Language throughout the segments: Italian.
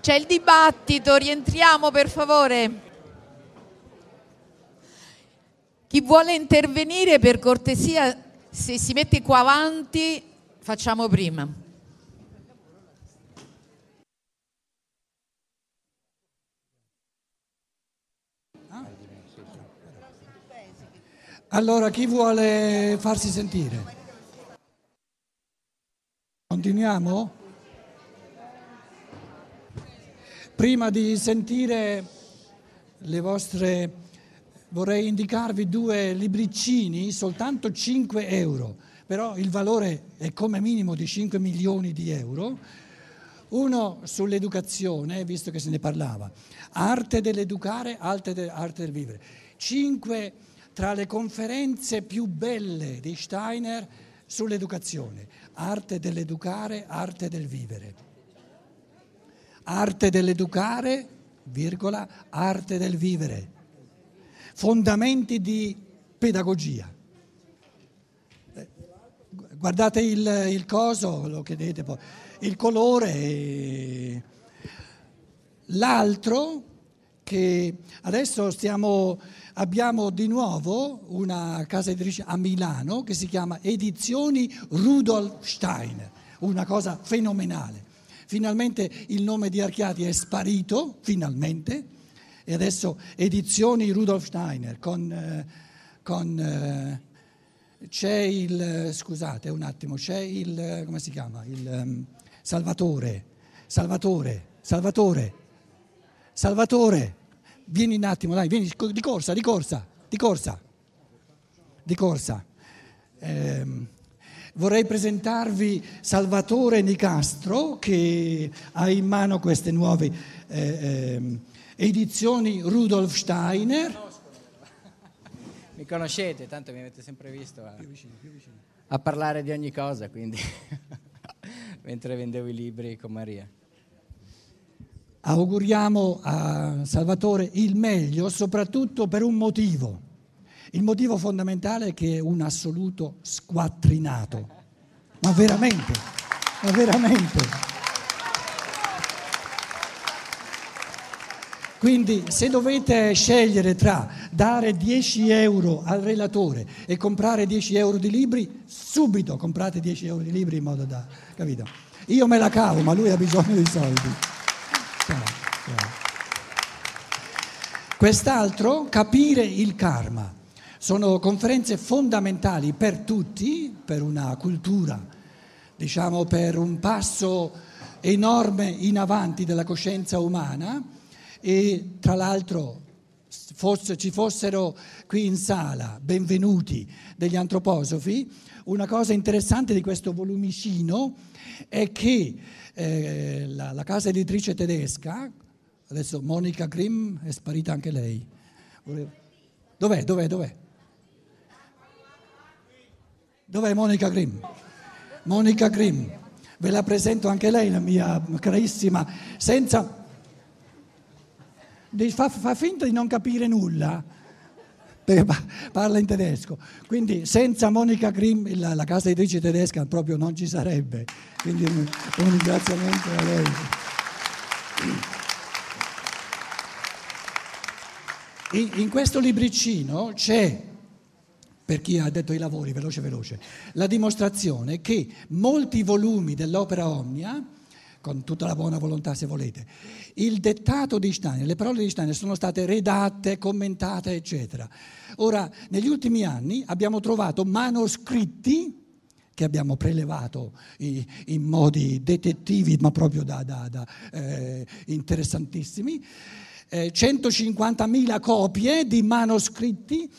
C'è il dibattito, rientriamo per favore. Chi vuole intervenire per cortesia, se si mette qua avanti, facciamo prima. Allora, chi vuole farsi sentire? Continuiamo? Prima di sentire le vostre vorrei indicarvi due libricini, soltanto 5 euro, però il valore è come minimo di 5 milioni di euro. Uno sull'educazione, visto che se ne parlava, arte dell'educare, arte, de, arte del vivere. Cinque tra le conferenze più belle di Steiner sull'educazione, arte dell'educare, arte del vivere. Arte dell'educare, virgola, arte del vivere fondamenti di pedagogia. Eh, guardate il, il coso, lo vedete poi, il colore. L'altro che adesso stiamo, abbiamo di nuovo una casa editrice a Milano che si chiama Edizioni Rudolf Steiner, una cosa fenomenale. Finalmente il nome di Archiati è sparito, finalmente, e adesso edizioni Rudolf Steiner con, eh, con eh, c'è il, scusate un attimo, c'è il, come si chiama, il um, Salvatore, Salvatore, Salvatore, Salvatore, vieni un attimo, dai, vieni di corsa, di corsa, di corsa, di corsa. Eh, vorrei presentarvi Salvatore Nicastro che ha in mano queste nuove... Eh, ehm, edizioni Rudolf Steiner. Mi conoscete, tanto mi avete sempre visto a, a parlare di ogni cosa, quindi mentre vendevo i libri con Maria. Auguriamo a Salvatore il meglio, soprattutto per un motivo. Il motivo fondamentale è che è un assoluto squattrinato. Ma veramente, ma veramente. Quindi se dovete scegliere tra dare 10 euro al relatore e comprare 10 euro di libri, subito comprate 10 euro di libri in modo da... capito? Io me la cavo, ma lui ha bisogno di soldi. Quest'altro, capire il karma. Sono conferenze fondamentali per tutti, per una cultura, diciamo per un passo enorme in avanti della coscienza umana e tra l'altro fosse, ci fossero qui in sala benvenuti degli antroposofi, una cosa interessante di questo volumicino è che eh, la, la, casa editrice tedesca, adesso Monica Grimm è sparita anche lei. Dov'è? Dov'è? Dov'è? Dov'è Monica Grimm? Monica Grimm, ve la presento anche lei, la mia carissima, senza fa, fa finta di non capire nulla parla in tedesco. Quindi senza Monica Grimm la, la, casa editrice tedesca proprio non ci sarebbe. Quindi un, un ringraziamento a lei. In, in questo libricino c'è, per chi ha detto i lavori, veloce veloce, la dimostrazione che molti volumi dell'opera Omnia con tutta la buona volontà se volete. Il dettato di Steiner, le parole di Steiner sono state redatte, commentate, eccetera. Ora, negli ultimi anni abbiamo trovato manoscritti che abbiamo prelevato in modi detettivi, ma proprio da, da, da eh, interessantissimi, eh, 150.000 copie di manoscritti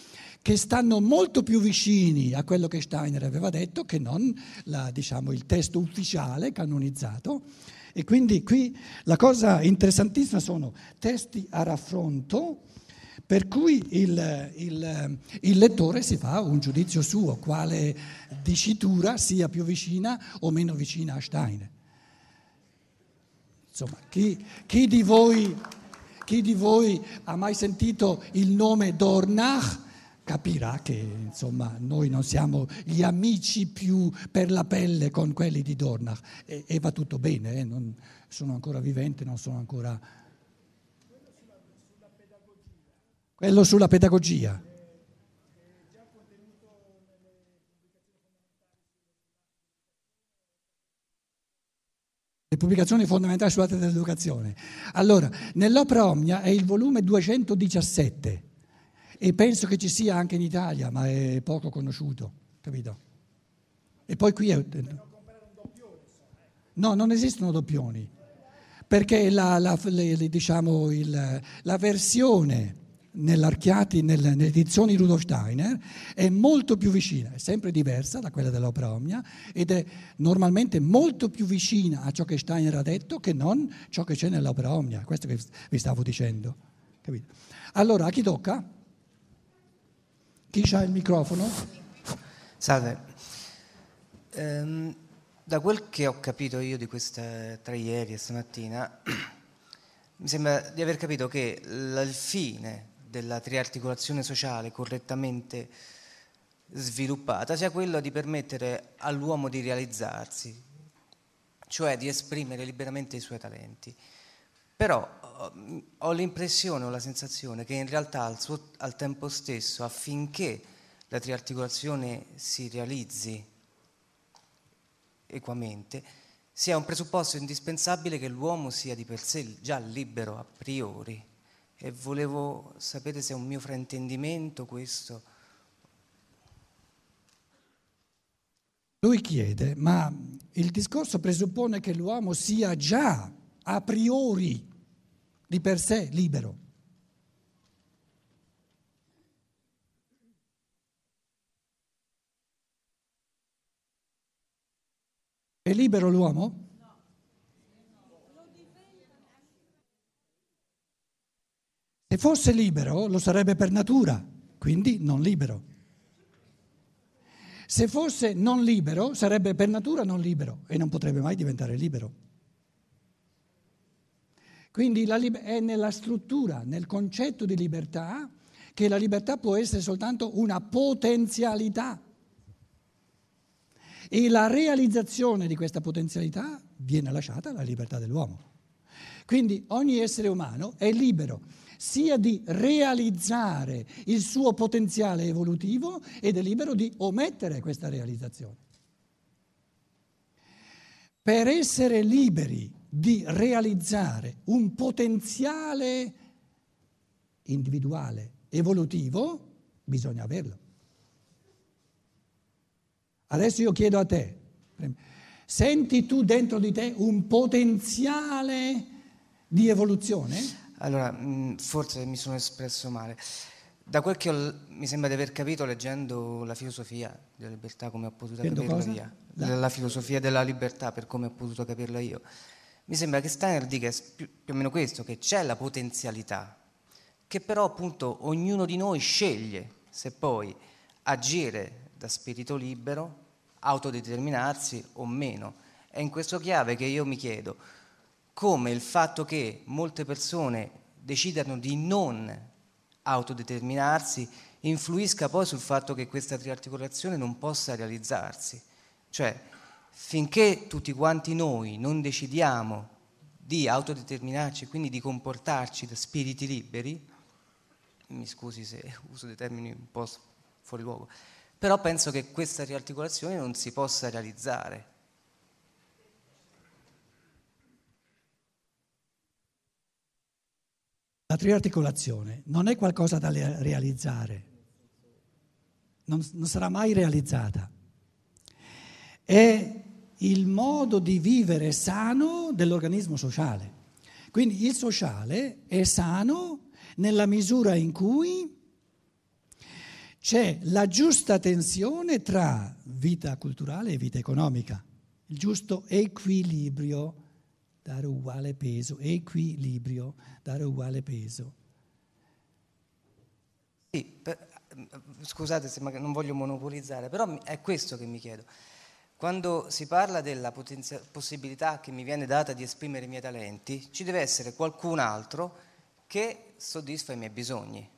che stanno molto più vicini a quello che Steiner aveva detto che non la, diciamo, il testo ufficiale canonizzato. E quindi qui la cosa interessantissima sono testi a raffronto per cui il, il, il, lettore si fa un giudizio suo, quale dicitura sia più vicina o meno vicina a Steiner. Insomma, chi, chi, di voi, chi di voi ha mai sentito il nome Dornach? Capirà che insomma noi non siamo gli amici più per la pelle con quelli di Dornach e, e va tutto bene, eh? non, sono ancora vivente, non sono ancora... Quello sulla pedagogia. Le pubblicazioni fondamentali sulla dell'educazione. Allora, nell'opera Omnia è il volume 217 e penso che ci sia anche in Italia, ma è poco conosciuto, capito? E poi qui è... No, non esistono doppioni, perché la, la, le, diciamo, il, la versione nell'Archiati, nelle, nelle edizioni Rudolf Steiner, è molto più vicina, è sempre diversa da quella dell'opera Omnia ed è normalmente molto più vicina a ciò che Steiner ha detto che non ciò che c'è nell'opera Omnia, questo che vi stavo dicendo. Capito? Allora, a chi tocca? Chi ha il microfono? Salve. Ehm, da quel che ho capito io di questa tra ieri e stamattina, mi sembra di aver capito che il fine della triarticolazione sociale correttamente sviluppata sia quello di permettere all'uomo di realizzarsi, cioè di esprimere liberamente i suoi talenti. Però ho l'impressione, ho la sensazione che in realtà al, suo, al tempo stesso, affinché la triarticolazione si realizzi equamente, sia un presupposto indispensabile che l'uomo sia di per sé già libero a priori. E volevo sapere se è un mio fraintendimento questo. Lui chiede, ma il discorso presuppone che l'uomo sia già a priori di per sé libero. È libero l'uomo? Se fosse libero lo sarebbe per natura, quindi non libero. Se fosse non libero sarebbe per natura non libero e non potrebbe mai diventare libero. Quindi è nella struttura, nel concetto di libertà, che la libertà può essere soltanto una potenzialità. E la realizzazione di questa potenzialità viene lasciata alla libertà dell'uomo. Quindi ogni essere umano è libero sia di realizzare il suo potenziale evolutivo ed è libero di omettere questa realizzazione. Per essere liberi di realizzare un potenziale individuale, evolutivo, bisogna averlo. Adesso io chiedo a te, senti tu dentro di te un potenziale di evoluzione? Allora, mm, forse mi sono espresso male. Da quel che ho, mi sembra di aver capito leggendo la filosofia della libertà come ho potuto Sento capirla cosa? io, La- la filosofia della libertà per come ho potuto capirla io, mi sembra che Steiner dica più, o meno questo, che c'è la potenzialità, che però appunto ognuno di noi sceglie se poi agire da spirito libero, autodeterminarsi o meno. È in questo chiave che io mi chiedo come il fatto che molte persone decidano di non autodeterminarsi influisca poi sul fatto che questa triarticolazione non possa realizzarsi. Cioè, finché tutti quanti noi non decidiamo di autodeterminarci, quindi di comportarci da spiriti liberi, mi scusi se uso dei termini un po' fuori luogo, però penso che questa riarticolazione non si possa realizzare. La triarticolazione non è qualcosa da realizzare, non, non sarà mai realizzata. È il modo di vivere sano dell'organismo sociale. Quindi il sociale è sano nella misura in cui c'è la giusta tensione tra vita culturale e vita economica, il giusto equilibrio, dare uguale peso, equilibrio, dare uguale peso. Sì, per- scusate se non voglio monopolizzare, però è questo che mi chiedo. Quando si parla della potenzia- possibilità che mi viene data di esprimere i miei talenti, ci deve essere qualcun altro che soddisfa i miei bisogni.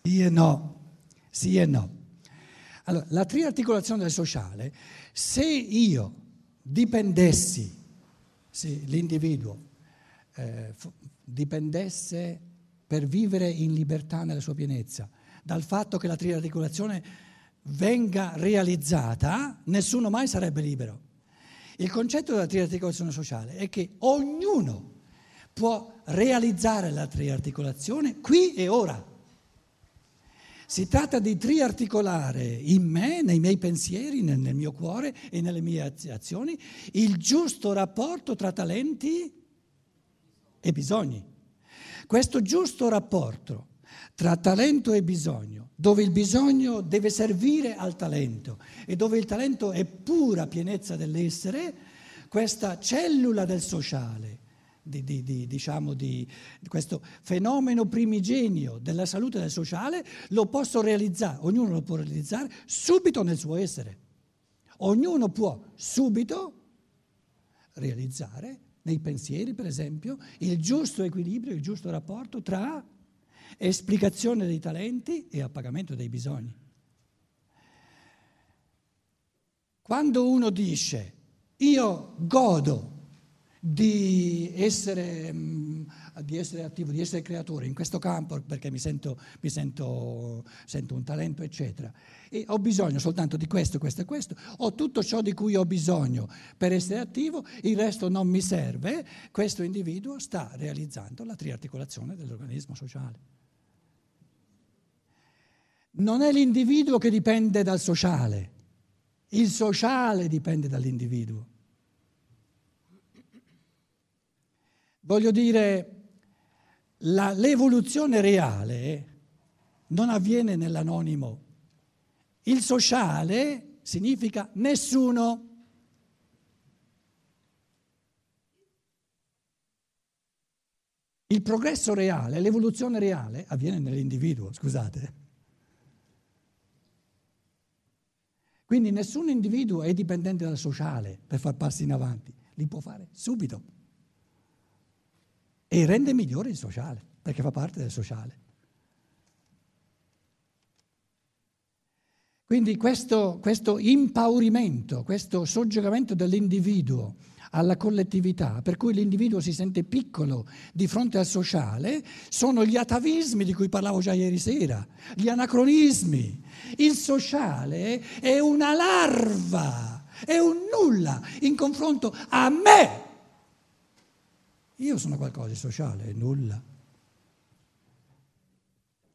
Sì e no, sì e no. Allora, la triarticolazione del sociale, se io dipendessi, se l'individuo eh, dipendesse per vivere in libertà nella sua pienezza, dal fatto che la triarticolazione venga realizzata, nessuno mai sarebbe libero. Il concetto della triarticolazione sociale è che ognuno può realizzare la triarticolazione qui e ora. Si tratta di triarticolare in me, nei miei pensieri, nel, nel mio cuore e nelle mie azioni, il giusto rapporto tra talenti e bisogni. Questo giusto rapporto tra talento e bisogno, dove il bisogno deve servire al talento e dove il talento è pura pienezza dell'essere, questa cellula del sociale, di, di, di, diciamo di questo fenomeno primigenio della salute del sociale, lo posso realizzare, ognuno lo può realizzare subito nel suo essere. Ognuno può subito realizzare nei pensieri, per esempio, il giusto equilibrio, il giusto rapporto tra esplicazione dei talenti e appagamento dei bisogni. Quando uno dice io godo di essere, mm, di essere, attivo, di essere creatore in questo campo perché mi, sento, mi sento, sento, un talento, eccetera, e ho bisogno soltanto di questo, questo e questo, ho tutto ciò di cui ho bisogno per essere attivo, il resto non mi serve, questo individuo sta realizzando la triarticolazione dell'organismo sociale. Non è l'individuo che dipende dal sociale, il sociale dipende dall'individuo. Voglio dire, la, l'evoluzione reale non avviene nell'anonimo. Il sociale significa nessuno. Il progresso reale, l'evoluzione reale avviene nell'individuo, scusate. Quindi nessun individuo è dipendente dal sociale per far passi in avanti, li può fare subito. E rende migliore il sociale, perché fa parte del sociale. Quindi questo, questo impaurimento, questo soggiogamento dell'individuo alla collettività, per cui l'individuo si sente piccolo di fronte al sociale, sono gli atavismi di cui parlavo già ieri sera, gli anacronismi. Il sociale è una larva, è un nulla in confronto a me. Io sono qualcosa di sociale, è nulla.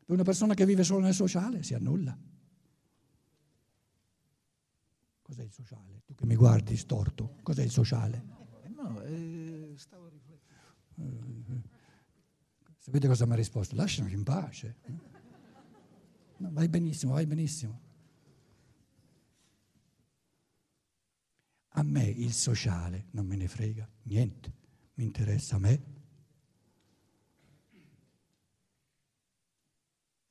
Per una persona che vive solo nel sociale si annulla. Cos'è il sociale? Tu che mi guardi storto, cos'è il sociale? Eh no, eh, stavo riflettendo. Sapete cosa mi ha risposto? Lasciami in pace. No, vai benissimo, vai benissimo. A me il sociale non me ne frega niente, mi interessa a me.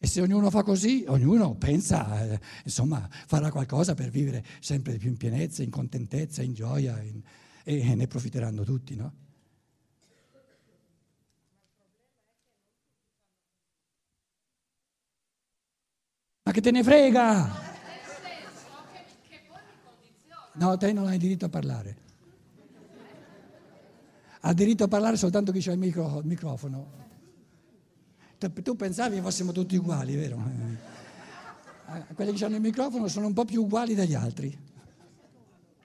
E se ognuno fa così, ognuno pensa, eh, insomma, farà qualcosa per vivere sempre più in pienezza, in contentezza, in gioia in, e, e ne profiteranno tutti, no? Ma che te ne frega? No, te non hai diritto a parlare. Ha diritto a parlare soltanto chi ha il micro, microfono. Tu pensavi che fossimo tutti uguali, vero? Eh, quelli che hanno il microfono sono un po' più uguali degli altri.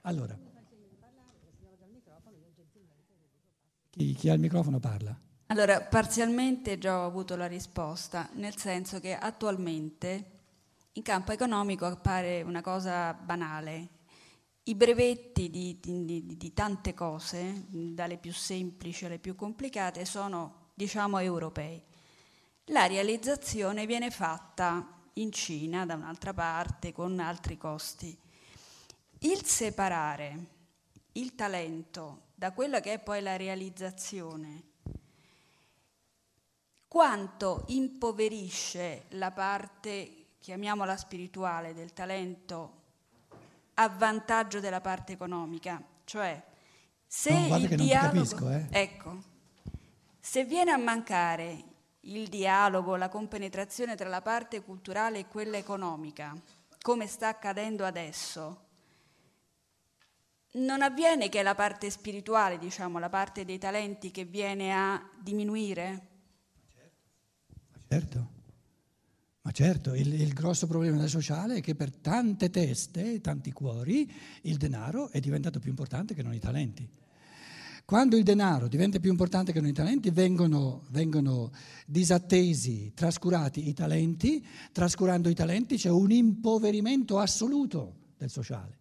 Allora, chi, chi ha il microfono parla. Allora, parzialmente già ho avuto la risposta, nel senso che attualmente in campo economico appare una cosa banale. I brevetti di, di, di, tante cose, dalle più semplici alle più complicate, sono, diciamo, europei. La realizzazione viene fatta in Cina, da un'altra parte, con altri costi. Il separare il talento da quella che è poi la realizzazione, quanto impoverisce la parte, chiamiamola spirituale, del talento a vantaggio della parte economica, cioè se no, il dialogo, capisco, eh. ecco, se viene a mancare il dialogo, la compenetrazione tra la parte culturale e quella economica, come sta accadendo adesso, non avviene che la parte spirituale, diciamo, la parte dei talenti che viene a diminuire? Certo, ma certo, il, il, grosso problema del sociale è che per tante teste, tanti cuori, il denaro è diventato più importante che non i talenti. Quando il denaro diventa più importante che non i talenti, vengono, vengono disattesi, trascurati i talenti, trascurando i talenti c'è un impoverimento assoluto del sociale.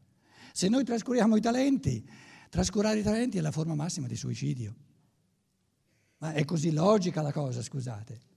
Se noi trascuriamo i talenti, trascurare i talenti è la forma massima di suicidio. Ma è così logica la cosa, scusate.